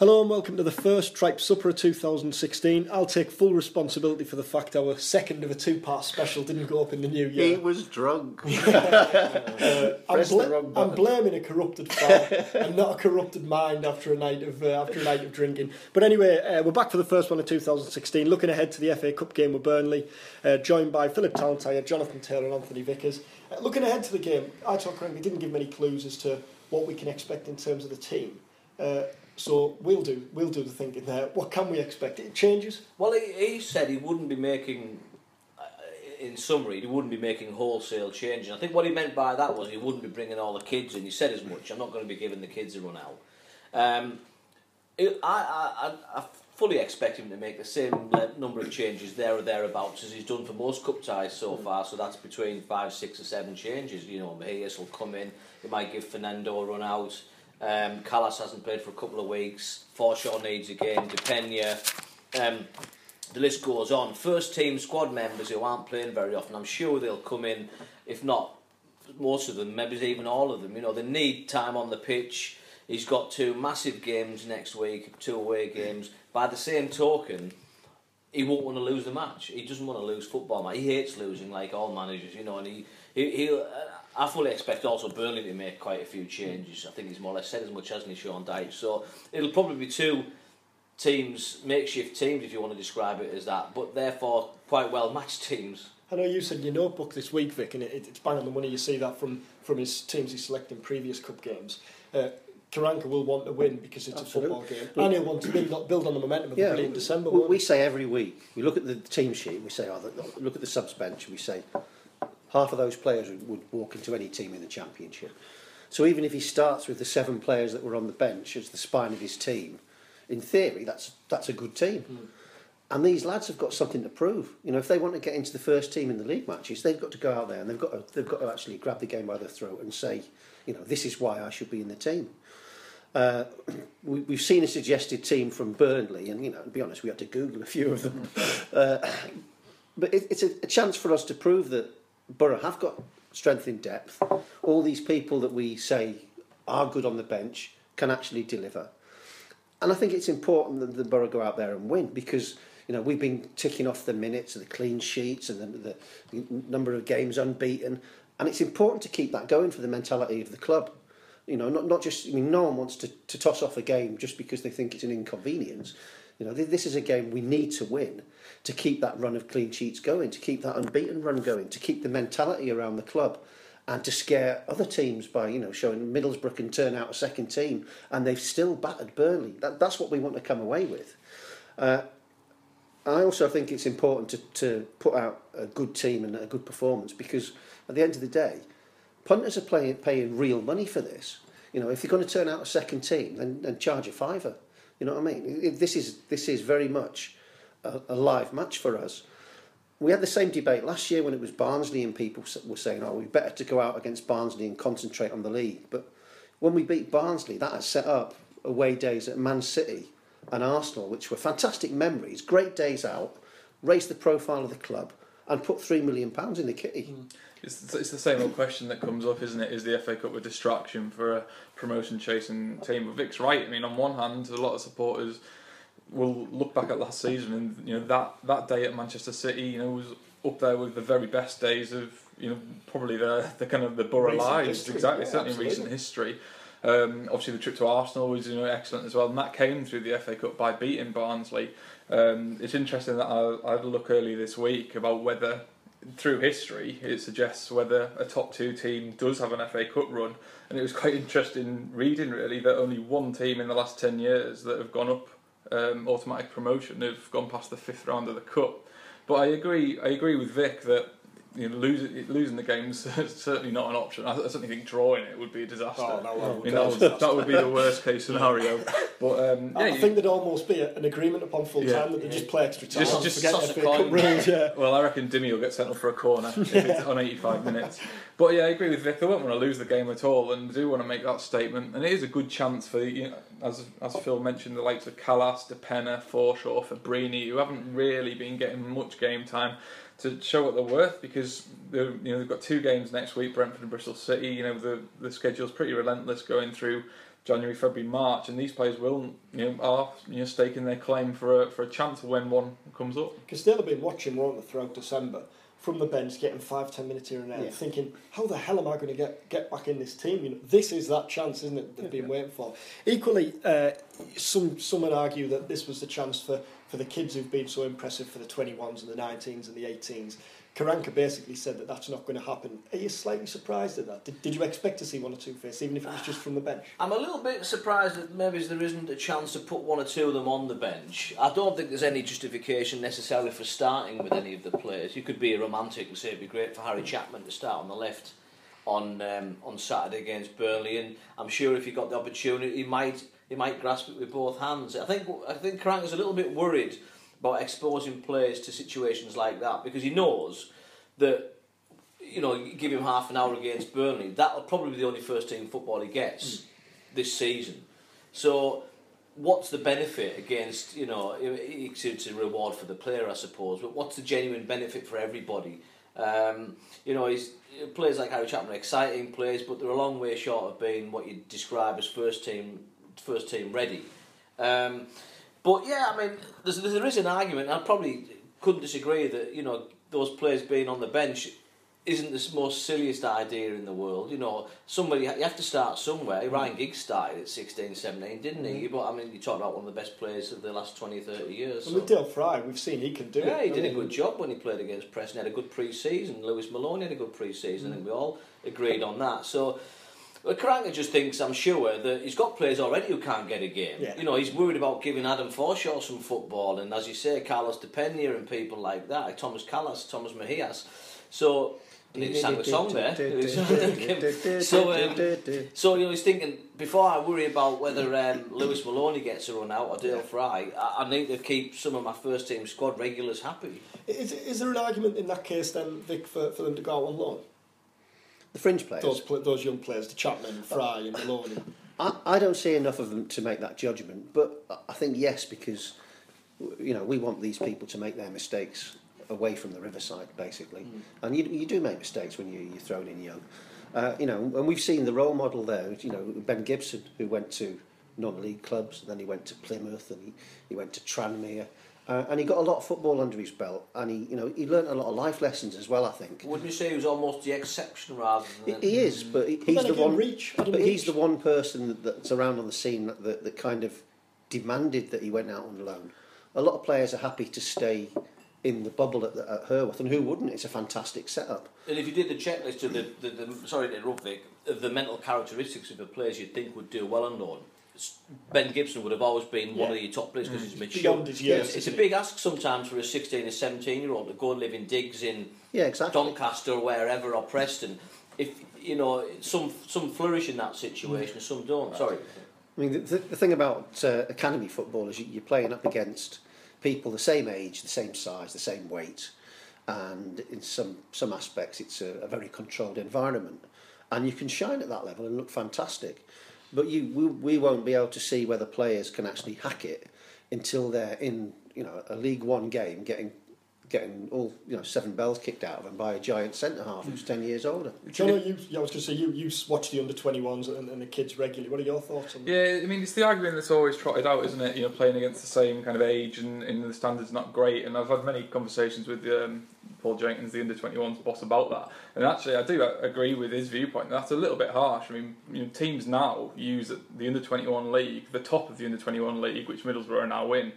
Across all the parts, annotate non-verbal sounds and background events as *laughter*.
Hello and welcome to the first Tripe Supper of 2016. I'll take full responsibility for the fact our second of a two-part special didn't go up in the new year. He was drunk. *laughs* Uh, I'm, bla- I'm blaming a corrupted fan and not a corrupted mind after a night of uh, after a night of drinking. But anyway, uh, we're back for the first one of 2016. Looking ahead to the FA Cup game with Burnley, uh, joined by Philip Tallentire, Jonathan Taylor, and Anthony Vickers. Uh, looking ahead to the game, Aitor Karanka didn't give many clues as to what we can expect in terms of the team. Uh, so we'll do we'll do the thinking there. What can we expect? It changes. Well, he, he said he wouldn't be making, uh, in summary, he wouldn't be making wholesale changes. I think what he meant by that was he wouldn't be bringing all the kids in. He said as much. I'm not going to be giving the kids a run out. Um, it, I, I, I, fully expect him to make the same number of changes there or thereabouts as he's done for most cup ties so far. So that's between five, six, or seven changes. You know, Mejias will come in. He might give Fernando a run out. Um, Kalas hasn't played for a couple of weeks. Forshaw needs a game. De Pena. Um, the list goes on. First team squad members who aren't playing very often, I'm sure they'll come in, if not most of them, maybe even all of them. You know, they need time on the pitch. He's got two massive games next week, two away games. By the same token, he won't want to lose the match. He doesn't want to lose football. Man. He hates losing, like all managers, you know. And he, he he'll. Uh, I fully expect also Burnley to make quite a few changes. I think he's more or less said as much, hasn't he, Sean Dyche? So it'll probably be two teams, makeshift teams, if you want to describe it as that, but therefore quite well matched teams. I know you said in your notebook this week, Vic, and it, it's bang on the money. You see that from, from his teams he's selected in previous cup games. Uh, Karanka will want to win because it's Absolutely. a football game, and he'll want to build, build on the momentum of the Yeah, brilliant December. we, we say every week, we look at the team sheet, we say, oh, the, look at the subs bench, we say half of those players would, would walk into any team in the championship. So even if he starts with the seven players that were on the bench as the spine of his team, in theory, that's that's a good team. And these lads have got something to prove. You know, if they want to get into the first team in the league matches, they've got to go out there and they've got to, they've got to actually grab the game by the throat and say, you know, this is why I should be in the team. Uh, *clears throat* we, we've seen a suggested team from Burnley, and you know, to be honest, we had to Google a few of them. uh, *clears throat* but it, it's a, a chance for us to prove that Borough have got strength in depth. All these people that we say are good on the bench can actually deliver. And I think it's important that the Borough go out there and win because you know we've been ticking off the minutes and the clean sheets and the, the, number of games unbeaten, and it's important to keep that going for the mentality of the club. You know, not not just I mean, no one wants to, to toss off a game just because they think it's an inconvenience. You know, this is a game we need to win to keep that run of clean sheets going, to keep that unbeaten run going, to keep the mentality around the club, and to scare other teams by you know showing Middlesbrough can turn out a second team and they've still battered Burnley. That, that's what we want to come away with. Uh, I also think it's important to, to put out a good team and a good performance because at the end of the day, punters are playing, paying real money for this. You know, if you're going to turn out a second team, then, then charge a fiver. You know what I mean? This is this is very much a, a live match for us. We had the same debate last year when it was Barnsley and people were saying, "Oh, we better to go out against Barnsley and concentrate on the league." But when we beat Barnsley, that has set up away days at Man City and Arsenal, which were fantastic memories, great days out, raised the profile of the club, and put three million pounds in the kitty. Hmm. It's, it's the same old question that comes up, isn't it? Is the FA Cup a distraction for a promotion chasing team? But Vic's right. I mean, on one hand, a lot of supporters will look back at last season and you know that that day at Manchester City, you know, was up there with the very best days of you know probably the the kind of the borough lives. exactly, yeah, certainly in recent history. Um, obviously, the trip to Arsenal was you know excellent as well, and that came through the FA Cup by beating Barnsley. Um, it's interesting that I, I had a look earlier this week about whether, through history, it suggests whether a top two team does have an FA Cup run, and it was *laughs* quite interesting reading really that only one team in the last ten years that have gone up um, automatic promotion have gone past the fifth round of the cup. But I agree, I agree with Vic that you know, losing losing the game's *laughs* certainly not an option. I, I certainly think drawing it would be a disaster. Oh, no, that I would mean, be a that, would, disaster. that would be the worst case scenario. But um, yeah, I you- think there'd almost be an agreement upon full Yeah. time that they just play extra time. Just- just forget toss a coin. rules, yeah. Well, I reckon Dimi will get sent off for a corner if it's on 85 minutes. But yeah, I agree with Vic. They won't want to lose the game at all, and they do want to make that statement. And it is a good chance for, you know, as as Phil mentioned, the likes of Kalas, DePena, Forshaw, Fabbrini, who haven't really been getting much game time, to show what they're worth because you know they've got two games next week, Brentford and Bristol City. You know the the schedule's pretty relentless going through. January, February, March, and these players will, you know, are you know staking their claim for a, for a chance when one comes up. Because they'll have been watching, won't they, throughout December, from the bench, getting five, ten minutes here and there, Yeah. thinking, how the hell am I going to get, get back in this team? You know, this is that chance, isn't it, they've been waiting for. Equally, uh, some some would argue that this was the chance for, for the kids who've been so impressive for the 21s and the 19s and the 18s. Karanka basically said that that's not going to happen. Are you slightly surprised at that? Did, did you expect to see one or two face, even if it was just from the bench? I'm a little bit surprised that maybe there isn't a chance to put one or two of them on the bench. I don't think there's any justification necessarily for starting with any of the players. You could be romantic and say it'd be great for Harry Chapman to start on the left on um, on Saturday against Burnley, and I'm sure if he got the opportunity, he might he might grasp it with both hands. I think I think Karanka's a little bit worried about exposing players to situations like that because he knows that you know, you give him half an hour against Burnley, that'll probably be the only first team football he gets this season. So, what's the benefit against, you know, it's, it's a reward for the player, I suppose, but what's the genuine benefit for everybody? Um, you know, he's, players like Harry Chapman are exciting players, but they're a long way short of being what you describe as first team, first team ready. Um, But yeah, I mean, there's, there is an argument, I probably couldn't disagree that, you know, those players being on the bench isn't the most silliest idea in the world. You know, somebody you have to start somewhere. Mm. Ryan Giggs started at 16, 17, didn't he? Mm. But I mean, you talk about one of the best players of the last 20, 30 years. So. Well, with Dale Fry, we've seen he can do yeah, it. Yeah, he did he? a good job when he played against Preston. He had a good pre season. Lewis Maloney had a good pre season, mm. and we all agreed on that. So, Well, Karanka just thinks, I'm sure, that he's got players already who can't get a game. Yeah. You know, he's worried about giving Adam Forshaw some football, and as you say, Carlos De Pena and people like that, like Thomas Kalas, Thomas Mejias. So, and he sang the song there. *laughs* *laughs* so, um, so you know, he's thinking before I worry about whether um, Lewis Maloney gets a run out or Dale Fry, I, I need to keep some of my first team squad regulars happy. Is, is there an argument in that case then, Vic, for, for them to go out on loan? The fringe players. Those, pl- those young players, the Chapman and Fry and Maloney. I, I don't see enough of them to make that judgment, but I think yes, because you know we want these people to make their mistakes away from the riverside, basically, and you, you do make mistakes when you, you're thrown in young. Uh, you know, and we've seen the role model there. You know, Ben Gibson, who went to non-league clubs, and then he went to Plymouth, and he, he went to Tranmere, uh, and he got a lot of football under his belt, and he, you know, he learnt a lot of life lessons as well. I think. Wouldn't you say he was almost the exception rather He, than? he is, but he, he's the one. Reach, Adam but he's the one person that's around on the scene that, that, that kind of demanded that he went out on loan. A lot of players are happy to stay in the bubble at, the, at Hurworth, and who wouldn't? It's a fantastic setup. And if you did the checklist of the, the, the sorry to interrupt Vic, of the mental characteristics of the players you'd think would do well on loan, s- Ben Gibson would have always been one of your top players because he's mature. Beyond his years, It's, it's a big ask sometimes for a 16 or 17 year old to go and live in digs in Yeah, exactly. Doncaster or wherever or Preston. If you know some some flourish in that situation, some don't. Sorry. I mean, the, the, the thing about uh, academy football is you, you're playing up against people the same age, the same size, the same weight, and in some some aspects, it's a, a very controlled environment, and you can shine at that level and look fantastic. But you, we, we won't be able to see whether players can actually hack it until they're in, you know, a League One game, getting getting all you know seven bells kicked out of them by a giant centre half who's ten years older. John, you, yeah, I was going to say, you, you watch the under 21s and, and the kids regularly. What are your thoughts on that? Yeah, I mean, it's the argument that's always trotted out, isn't it? You know, playing against the same kind of age and, and the standards not great. And I've had many conversations with um, Paul Jenkins, the under 21s boss, about that. And actually, I do agree with his viewpoint. That's a little bit harsh. I mean, you know, teams now use the under 21 league, the top of the under 21 league, which Middlesbrough are now in,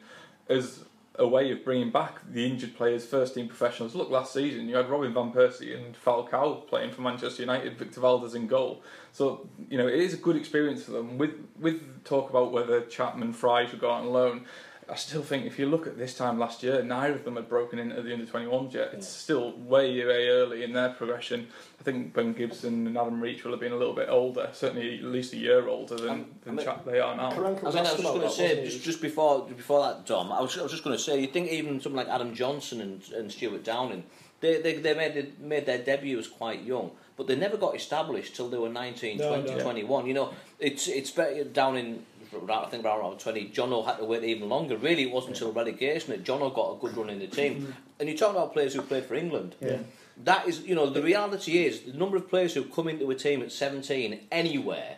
as a way of bringing back the injured players, first team professionals. Look, last season you had Robin van Persie and Falcao playing for Manchester United, Victor Valdes in goal. So you know it is a good experience for them. With with talk about whether Chapman Fry should go out on loan, I still think if you look at this time last year, neither of them had broken into the under 21s yet. It's still way, way early in their progression. I think Ben Gibson and Adam Reach will have been a little bit older, certainly at least a year older than, Um, than I mean- they are now. I was mean, I was just going to say, just, just before before that, Dom, I was, I was just going to say, you think even something like Adam Johnson and, and Stuart Downing, they, they, they made, it- made their debuts quite young, but they never got established till they were 19, No, 20, no. 21. You know, it's it's better down in, I think around around 20, Jono had to wait even longer. Really, it wasn't until relegation that Jono got a good run in the team. Mm-hmm. and you're talking about players who played for England. Yeah. That is, you know, the reality is the number of players who come into a team at 17 anywhere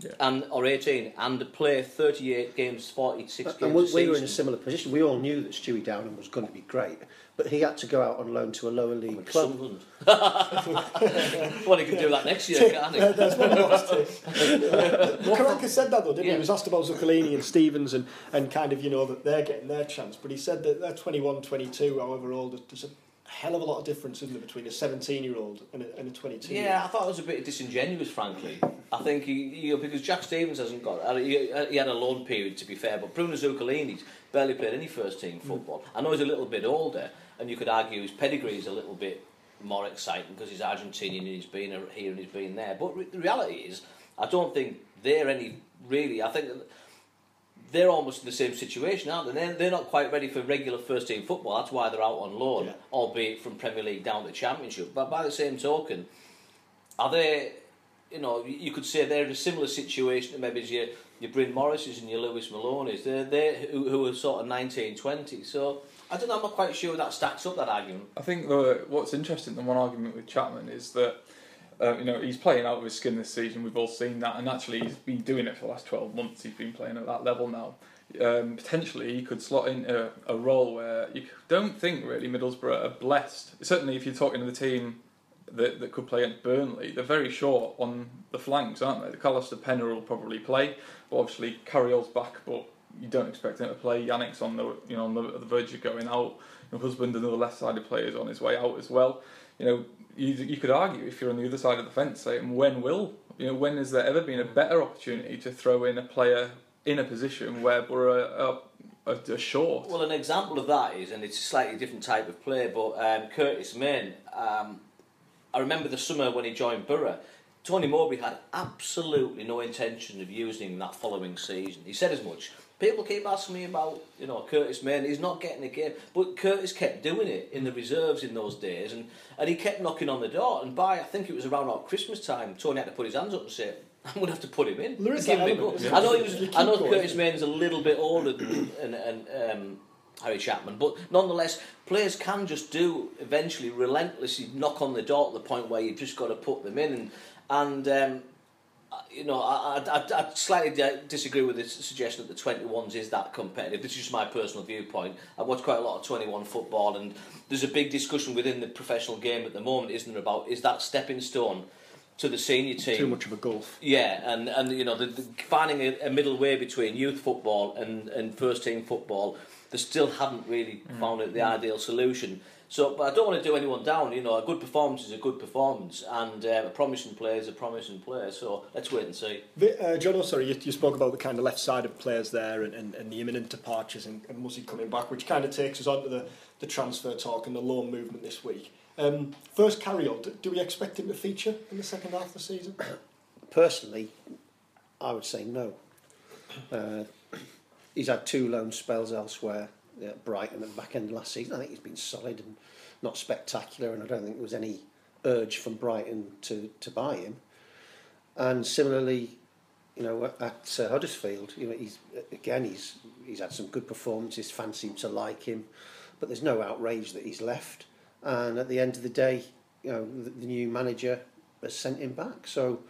Yeah. and or 18 and play 38 games, 46 games. And we, we were in a similar position. We all knew that Stewie Downing was going to be great, but he had to go out on loan to a lower league club. Sunderland. *laughs* well, he can do that next year, can't he? There's one box tick. Karanka said that though, didn't he? Yeah. He was asked about Zuculini and Stephens and, and kind of, you know, that they're getting their chance. But he said that they're 21, 22, however old. There's a hell of a lot of difference, isn't there, between a 17 year old and a, and a 22 year Yeah, I thought it was a bit disingenuous, frankly. I think he, you know, because Jack Stephens hasn't got. uh, He, he had a loan period, to be fair, but Bruno Zuculini's barely played any first team football. I know he's a little bit older, and you could argue his pedigree is a little bit more exciting because he's Argentinian and he's been here and he's been there. But re- the reality is, I don't think they're any really. I think. They're almost in the same situation, aren't they? They're, they're not quite ready for regular first team football. That's why they're out on loan, Yeah. albeit from Premier League down to Championship. But by the same token, are they, you know, you could say they're in a similar situation to maybe your, your Bryn Morrises and your Lewis Malone's. They're, they're who, who are sort of 19, 20. So I don't know, I'm not quite sure that stacks up, that argument. I think the, what's interesting, the one argument with Chapman is that uh, you know he's playing out of his skin this season. We've all seen that, and actually he's been doing it for the last twelve months. He's been playing at that level now. Um, potentially, he could slot into a role where you don't think really Middlesbrough are blessed. Certainly, if you're talking to the team that, that could play at Burnley, they're very short on the flanks, aren't they? The Callister Penner will probably play, but obviously Carayol's back, but you don't expect him to play. Yannick's on the you know on the, the verge of going out. Your Husband, and another left-sided player, is on his way out as well. You know, you, you could argue if you're on the other side of the fence, saying when will you know when has there ever been a better opportunity to throw in a player in a position where we're a, a, a, a short? Well, an example of that is, and it's a slightly different type of play, but um, Curtis Main, um, I remember the summer when he joined Borough, Tony Mowbray had absolutely no intention of using him that following season. He said as much. People keep asking me about, you know, Curtis Main. He's not getting a game, but Curtis kept doing it in the reserves in those days, and, and he kept knocking on the door. And by I think it was around about Christmas time, Tony had to put his hands up and say, *laughs* "I'm going to have to put him in." There is him a element, I know he was. I know. Curtis Main's a little bit older than *coughs* and, and um, Harry Chapman, but nonetheless, players can just do eventually relentlessly knock on the door to the point where you've just got to put them in, and and um, you know, I, I, I, slightly disagree with the suggestion that the 21s is that competitive. This is just my personal viewpoint. I watch quite a lot of 21 football, and there's a big discussion within the professional game at the moment, isn't there, about is that stepping stone to the senior team? Too much of a gulf. Yeah, and, and you know, the, the, finding a, a middle way between youth football and, and first team football, they still haven't really mm. found it the mm. ideal solution. So, but I don't want to do anyone down. You know, a good performance is a good performance, and uh, a promising player is a promising player. So let's wait and see. The, uh, John, oh, sorry, you, you spoke about the kind of left side of players there, and, and, and the imminent departures and, and Musi coming back, which kind of takes us on to the, the transfer talk and the loan movement this week. Um, first, carry on. Do, do we expect him to feature in the second half of the season? Personally, I would say no. Uh, he's had two loan spells elsewhere, at Brighton at the back end last season. I think he's been solid and not spectacular, and I don't think there was any urge from Brighton to, to buy him. And similarly, you know, at uh, Huddersfield, you know, he's again he's he's had some good performances. Fans seem to like him, but there's no outrage that he's left. And at the end of the day, you know, the, the new manager has sent him back. So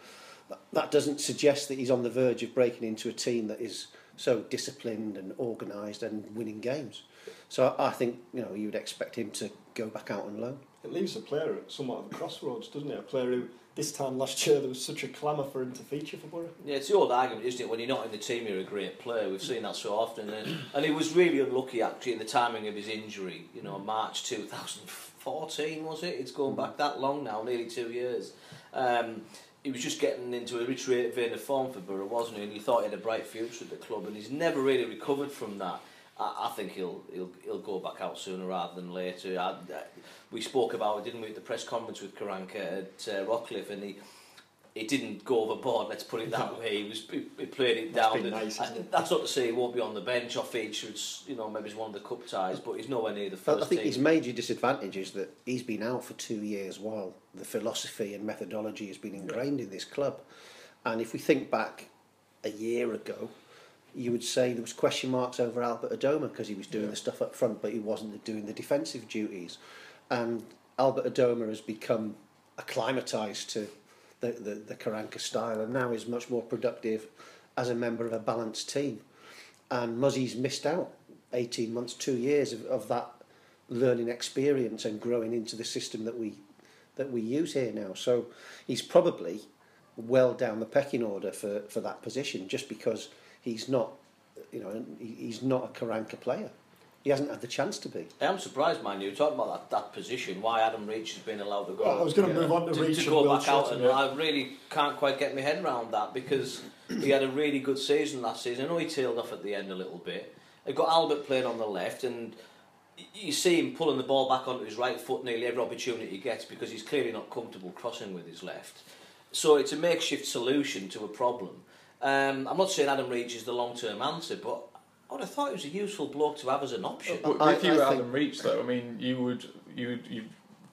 that doesn't suggest that he's on the verge of breaking into a team that is so disciplined and organised and winning games. So I I think you know you would expect him to go back out on loan. It leaves a player at somewhat of a crossroads, doesn't it? A player who, this time last year, there was such a clamour for him to feature for Borough. Yeah, it's the old argument, isn't it? When you're not in the team, you're a great player. We've seen that so often, and, and he was really unlucky actually in the timing of his injury. You know, March 2014 was it? It's going back that long now, nearly two years. Um, he was just getting into a rich vein of form for Borough, wasn't he? And he thought he had a bright future at the club, and he's never really recovered from that. I, I think he'll, he'll he'll go back out sooner rather than later. I, I, we spoke about it, didn't we, at the press conference with Karanka at uh, Rockcliffe, and he he didn't go overboard. Let's put it that way. He was he, played it That's down. and- nice, I- it? that's not to say he won't be on the bench or features. You know, maybe he's one of the cup ties, but he's nowhere near the first I think team. his major disadvantage is that he's been out for two years while the philosophy and methodology has been ingrained in this club. And if we think back a year ago, you would say there was question marks over Albert Adomah because he was doing the stuff up front, but he wasn't doing the defensive duties. And Albert Adomah has become acclimatised to the, the, the Karanka style and now is much more productive as a member of a balanced team. And Muzzy's missed out 18 months, two years of, of that learning experience and growing into the system that we that we use here now. So he's probably well down the pecking order for, for that position just because he's not you know he's not a Karanka player. He hasn't had the chance to be. I am surprised, mind you, talking about that, that position, why Adam Reach has been allowed to go. Well, I was going to move on to, to, Reach to go back out, and. I really can't quite get my head around that because he had a really good season last season. I know he tailed off at the end a little bit. He got Albert playing on the left, and you see him pulling the ball back onto his right foot nearly every opportunity he gets because he's clearly not comfortable crossing with his left. So it's a makeshift solution to a problem. Um, I'm not saying Adam Reach is the long-term answer, but I would have thought he was a useful bloke to have as an option. But I- if you I were think- Adam Reach, though, I mean, you would you would you've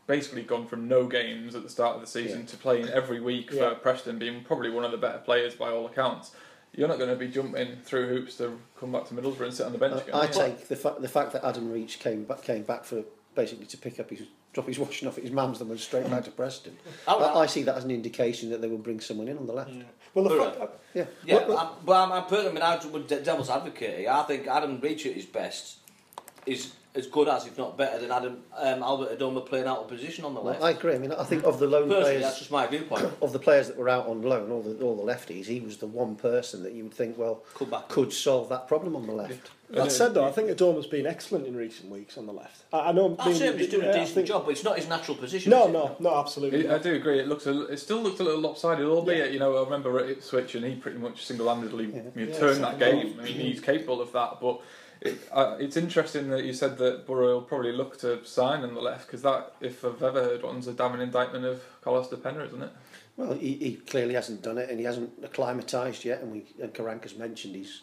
basically gone from no games at the start of the season Yeah. to playing every week Yeah. for Preston, being probably one of the better players by all accounts. You're not going to be jumping through hoops to come back to Middlesbrough and sit on the bench again. I are take the, fa- the fact that Adam Reach came back, came back for basically to pick up his drop his washing off at his mum's and went straight back to Preston. *laughs* Oh, I, right. I see that as an indication that they will bring someone in on the left. Well, the Borough. fact, Yeah. Yeah, Well, well, I'm, but I'm, I'm putting, I mean, I would devil's advocate here. I think Adam Reach at his best is as good as, if not better, than Adam um, Albert Adomah playing out of position on the well, left. I agree. I mean, I think of the lone Personally, players, that's just my viewpoint. *clears throat* of the players that were out on loan, all the all the lefties, he was the one person that you would think, well, Come back. could solve that problem on the left. that said, though, I think Adomah's been excellent in recent weeks on the left. I, I know. I'm being- saying he's doing yeah, a I decent think- job, but it's not his natural position. No, no, no, absolutely. I do agree. It looks a, it still looks a little lopsided, albeit you know I remember at Ipswich and he pretty much single-handedly you know, Yeah, turned that game. I mean he's capable of that, but it, uh, it's interesting that you said that Borough will probably look to sign on the left because that, if I've ever heard one's a damning indictment of Carlos de Pena, isn't it? Well, he, he clearly hasn't done it, and he hasn't acclimatised yet. And we and Karanka's mentioned he's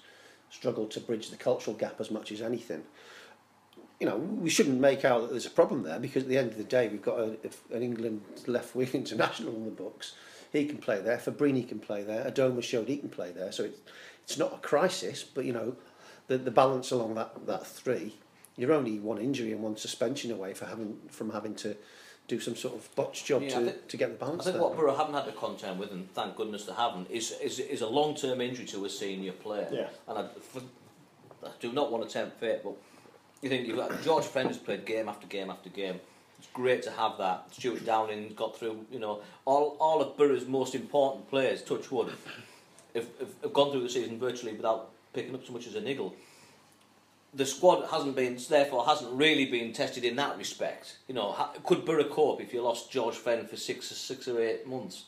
struggled to bridge the cultural gap as much as anything. You know, we shouldn't make out that there's a problem there because at the end of the day, we've got a, an England left wing *laughs* international on the books. He can play there. Fabbrini can play there. Adomah showed he can play there. So it's it's not a crisis, but you know, the the balance along that that three. You're only one injury and one suspension away for having from having to do some sort of botch job Yeah, to, think- to get the balance. I think there. what Borough haven't had to contend with, and thank goodness they haven't, is is, is a long term injury to a senior player. Yeah. And I, for, I do not want to tempt fate, but you think you've got George Friend has played game after game after game. It's great to have that. Stuart Downing got through, you know, all all of Borough's most important players, touch wood, have, have, have gone through the season virtually without picking up so much as a niggle. The squad hasn't been, therefore, hasn't really been tested in that respect. You know, could Borough cope if you lost George Friend for six, six or eight months,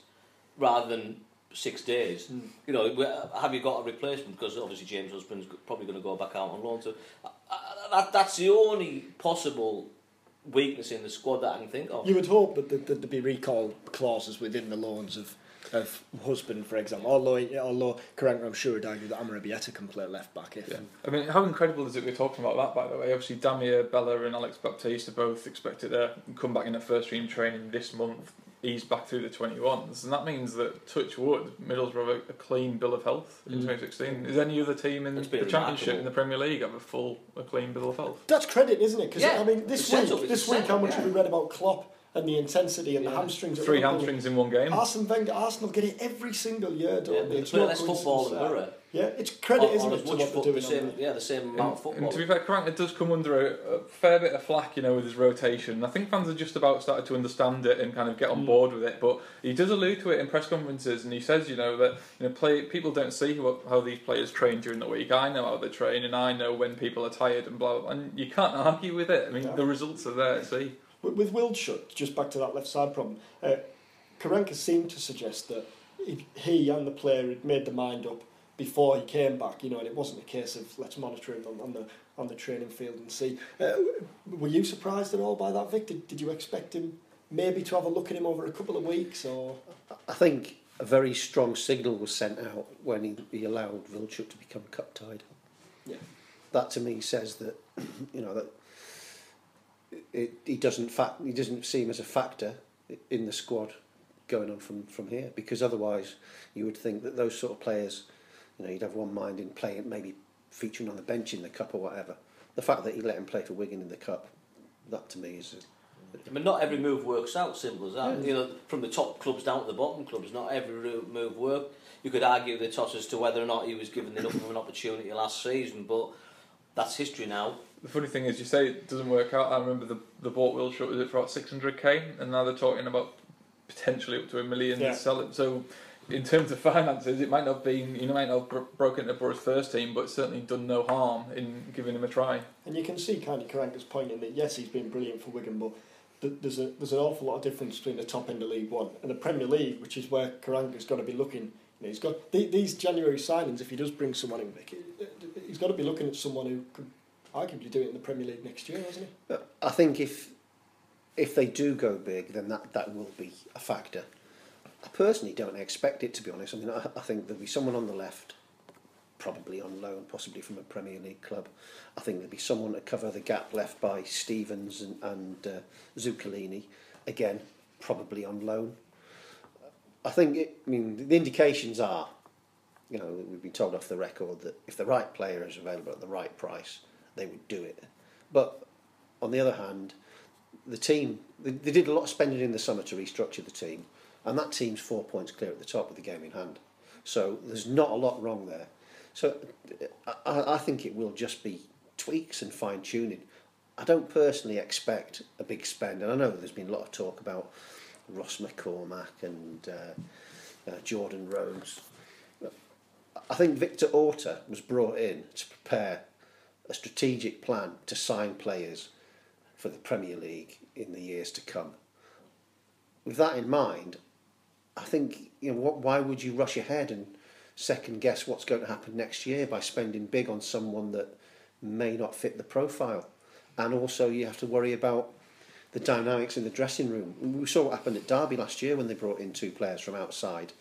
rather than six days? You know, have you got a replacement? Because obviously James Husband's probably going to go back out on loan. So uh, uh, that, that's the only possible weakness in the squad that I can think of. You would hope that there'd be recall clauses within the loans of of Husband, for example. Although, although Karanka, I'm sure would argue that Amorebieta can play left back if. Yeah. I mean, how incredible is it we're talking about that, by the way? Obviously, Damir, Bella, and Alex Baptiste are both expected to come back in at first team training this month, ease back through the 21s. And that means that, touch wood, Middlesbrough have a, a clean bill of health in mm-hmm. 2016. Is any other team in the Championship, remarkable. in the Premier League, have a full, a clean bill of health? That's credit, isn't it? Because Yeah, I mean, this the setup week, is this the week, how setup, much yeah. have we read about Klopp and the intensity and the hamstrings? Three Liverpool? hamstrings in one game. Arsene Wenger, Arsenal get it every single year, don't they? they It's play no less football than that. Borough. Yeah, it's credit, Or- isn't or it, to much what foot- they're the doing? on same, yeah, the same amount of football. and to be fair, Karanka does come under a, a fair bit of flack, you know, with his rotation. I think fans have just about started to understand it and kind of get on hmm. board with it. But he does allude to it in press conferences, and he says, you know, that you know, play people don't see what, how these players train during the week. I know how they train, and I know when people are tired and blah. blah. And you can't argue with it. I mean, No. the results are there. See, With, with Wildschut, just back to that left side problem, uh, Karanka seemed to suggest that he, he and the player had made the mind up before he came back, you know, and it wasn't a case of let's monitor him on, on the on the training field and see. Uh, were you surprised at all by that, Vic? Did, did you expect him maybe to have a look at him over a couple of weeks, or I think a very strong signal was sent out when he, he allowed Wildschut to become cup tied. yeah, That to me says that *clears throat* you know that it, he doesn't fact he doesn't seem as a factor in the squad going on from, from here because otherwise you would think that those sort of players you know you'd have one mind in playing maybe featuring on the bench in the cup or whatever. The fact that he let him play for Wigan in the cup, that to me is. I mean, not every move works out. Simple as that. You know, from the top clubs down to the bottom clubs, not every move worked. You could argue the toss as to whether or not he was given enough of an opportunity last season, but that's history now. The funny thing is, you say it doesn't work out. I remember the the bought Wildschut was it for about six hundred k, and now they're talking about potentially up to a million Yeah. to sell it. So, in terms of finances, it might not have been you know might not have bro- broken into Borough's first team, but certainly done no harm in giving him a try. and you can see kind of Karanka's point in that yes, he's been brilliant for Wigan, but th- there's a there's an awful lot of difference between the top end of League One and the Premier League, which is where Karanka's got to be looking. You know, he's got th- these January signings. If he does bring someone in, he's got to be looking at someone who could arguably do it in the Premier League next year, hasn't he? I think if if they do go big, then that, that will be a factor. I personally don't expect it to be honest. I mean, I, I think there'll be someone on the left, probably on loan, possibly from a Premier League club. I think there'll be someone to cover the gap left by Stephens and, and uh, Zuculini, again, probably on loan. I think it, I mean the indications are, you know, we've been told off the record that if the right player is available at the right price, they would do it. But on the other hand, the team they, they did a lot of spending in the summer to restructure the team, and that team's four points clear at the top with the game in hand. So there's not a lot wrong there. So I, I think it will just be tweaks and fine tuning. I don't personally expect a big spend, and I know there's been a lot of talk about Ross McCormack and uh, uh, Jordan Rhodes. I think Victor Orta was brought in to prepare a strategic plan to sign players for the Premier League in the years to come. With that in mind, I think you know why would you rush ahead and second guess what's going to happen next year by spending big on someone that may not fit the profile, and also you have to worry about the dynamics in the dressing room. We saw what happened at Derby last year when they brought in two players from outside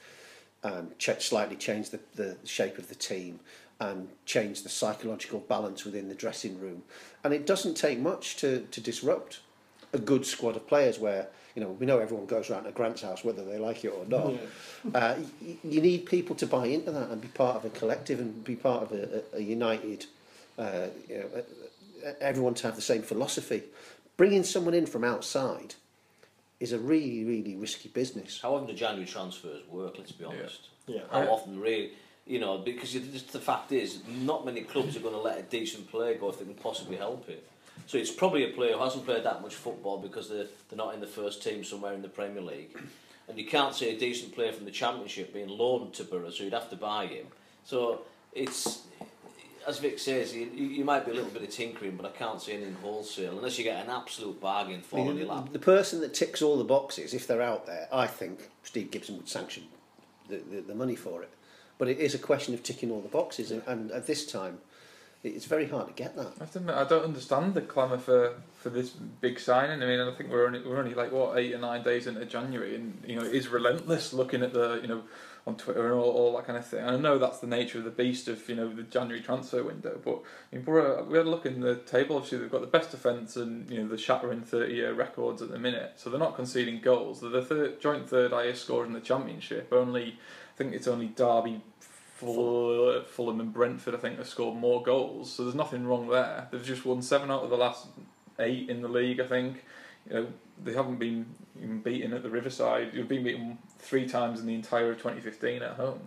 and slightly changed the, the shape of the team and change the psychological balance within the dressing room. And it doesn't take much to, to disrupt a good squad of players where, you know, we know everyone goes around to Grant's house whether they like it or not. *laughs* Uh, y- you need people to buy into that and be part of a collective and be part of a, a, a united, uh, you know, uh, everyone to have the same philosophy. Bringing someone in from outside is a really, really risky business. How often do January transfers work? Let's be honest. Yeah. How often, really? You know, because just the fact is, not many clubs are going to let a decent player go if they can possibly help it. So it's probably a player who hasn't played that much football because they're, they're not in the first team somewhere in the Premier League. And you can't see a decent player from the Championship being loaned to Borough, so you'd have to buy him. So it's, as Vic says, you, you might be a little bit of tinkering, but I can't see anything wholesale unless you get an absolute bargain I fall mean, your lap. the person that ticks all the boxes, if they're out there, I think Steve Gibson would sanction the, the, the money for it. But it is a question of ticking all the boxes, and, and at this time, it's very hard to get that. I have to admit, I don't understand the clamour for, for this big signing. I mean, I think we're only we're only like what eight or nine days into January, and you know, it is relentless looking at the you know on Twitter and all, all that kind of thing. And I know that's the nature of the beast of you know the January transfer window. But I mean, we had a look in the table. Obviously, they've got the best defence and you know the shattering thirty year records at the minute. So they're not conceding goals. They're the third, joint third highest scorer in the championship. Only think it's only Derby. Full, Fulham and Brentford, I think, have scored more goals, so there's nothing wrong there. They've just won seven out of the last eight in the league, I think. You know, they haven't been even beaten at the Riverside. You've been beaten three times in the entire of 2015 at home.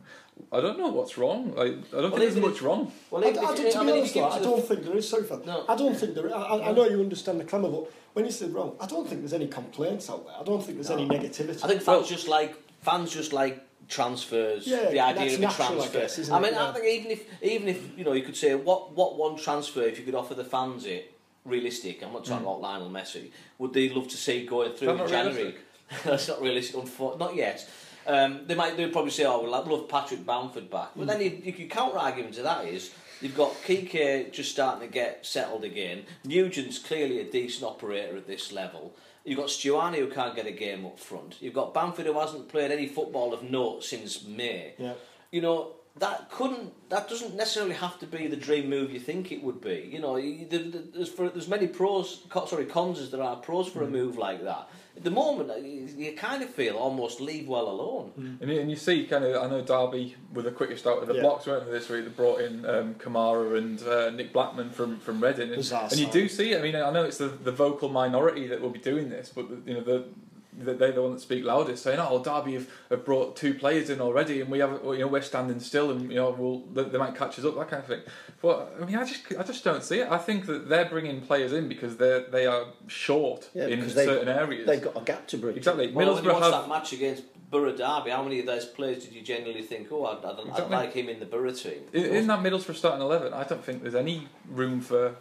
I don't know what's wrong. Like, I don't Well, think there's even much wrong. Well, I, even I, if to be I mean, if honest, you though, I don't the- think there is. Sorry, Phil. No. I don't think there. Is, I, I I know you understand the clamour, but when you say wrong, I don't think there's any complaints out there. I don't think there's any negativity. I think fans just like fans just like transfers. Yeah, the idea that's of a natural, I guess, isn't I it? mean, Yeah. I think even if even if you know you could say what what one transfer if you could offer the fans it realistic. I'm not talking about Lionel Messi. Would they love to see going through That's in not January? *laughs* That's not realistic. Unfor- not yet. Um, they might they'll probably say, "Oh, we'll have- we'll Patrick Bamford back," but then you, you, your counter argument to that is you've got Kike just starting to get settled again. Nugent's clearly a decent operator at this level. You've got Stuani who can't get a game up front. You've got Bamford who hasn't played any football of note since May. Yeah. You know that couldn't that doesn't necessarily have to be the dream move you think it would be. You know, you- there- there- there's for there's many pros, sorry, cons as there are pros for a mm. move like that. At the moment, you, you kind of feel almost leave well alone. And you, and you see, kind of, I know Derby were the quickest out of the Yeah. blocks, weren't they, this week? They brought in um, Kamara and uh, Nick Blackman from, from Reading. And, and you do see it. I mean, I know it's the, the vocal minority that will be doing this, but, you know, the, the, they're the one that speak loudest, saying, "Oh, Derby have, have brought two players in already, and we have, you know, we're standing still, and you know, we'll they, they might catch us up, that kind of thing." But I mean, I just I just don't see it. I think that they're bringing players in because they're they are short Yeah, in because certain areas. They've got a gap to bridge. exactly. Well, when you Middlesbrough watch have that match against Borough Derby, how many of those players did you genuinely think, "Oh, I'd, I'd, I'd like him in the Borough team"? In, in that Middlesbrough starting eleven, I don't think there's any room for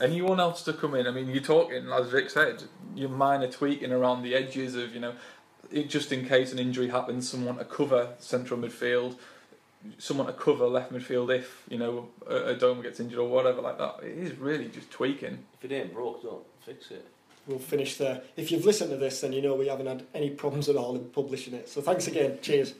anyone else to come in. I mean, you're talking, as Vic said, your minor tweaking around the edges of, you know, it, just in case an injury happens, someone to cover central midfield, someone to cover left midfield if you know a, Adomah gets injured or whatever like that. It is really just tweaking. If it ain't broke, don't fix it. We'll finish there. If you've listened to this, then you know we haven't had any problems at all in publishing it. So thanks again. Cheers.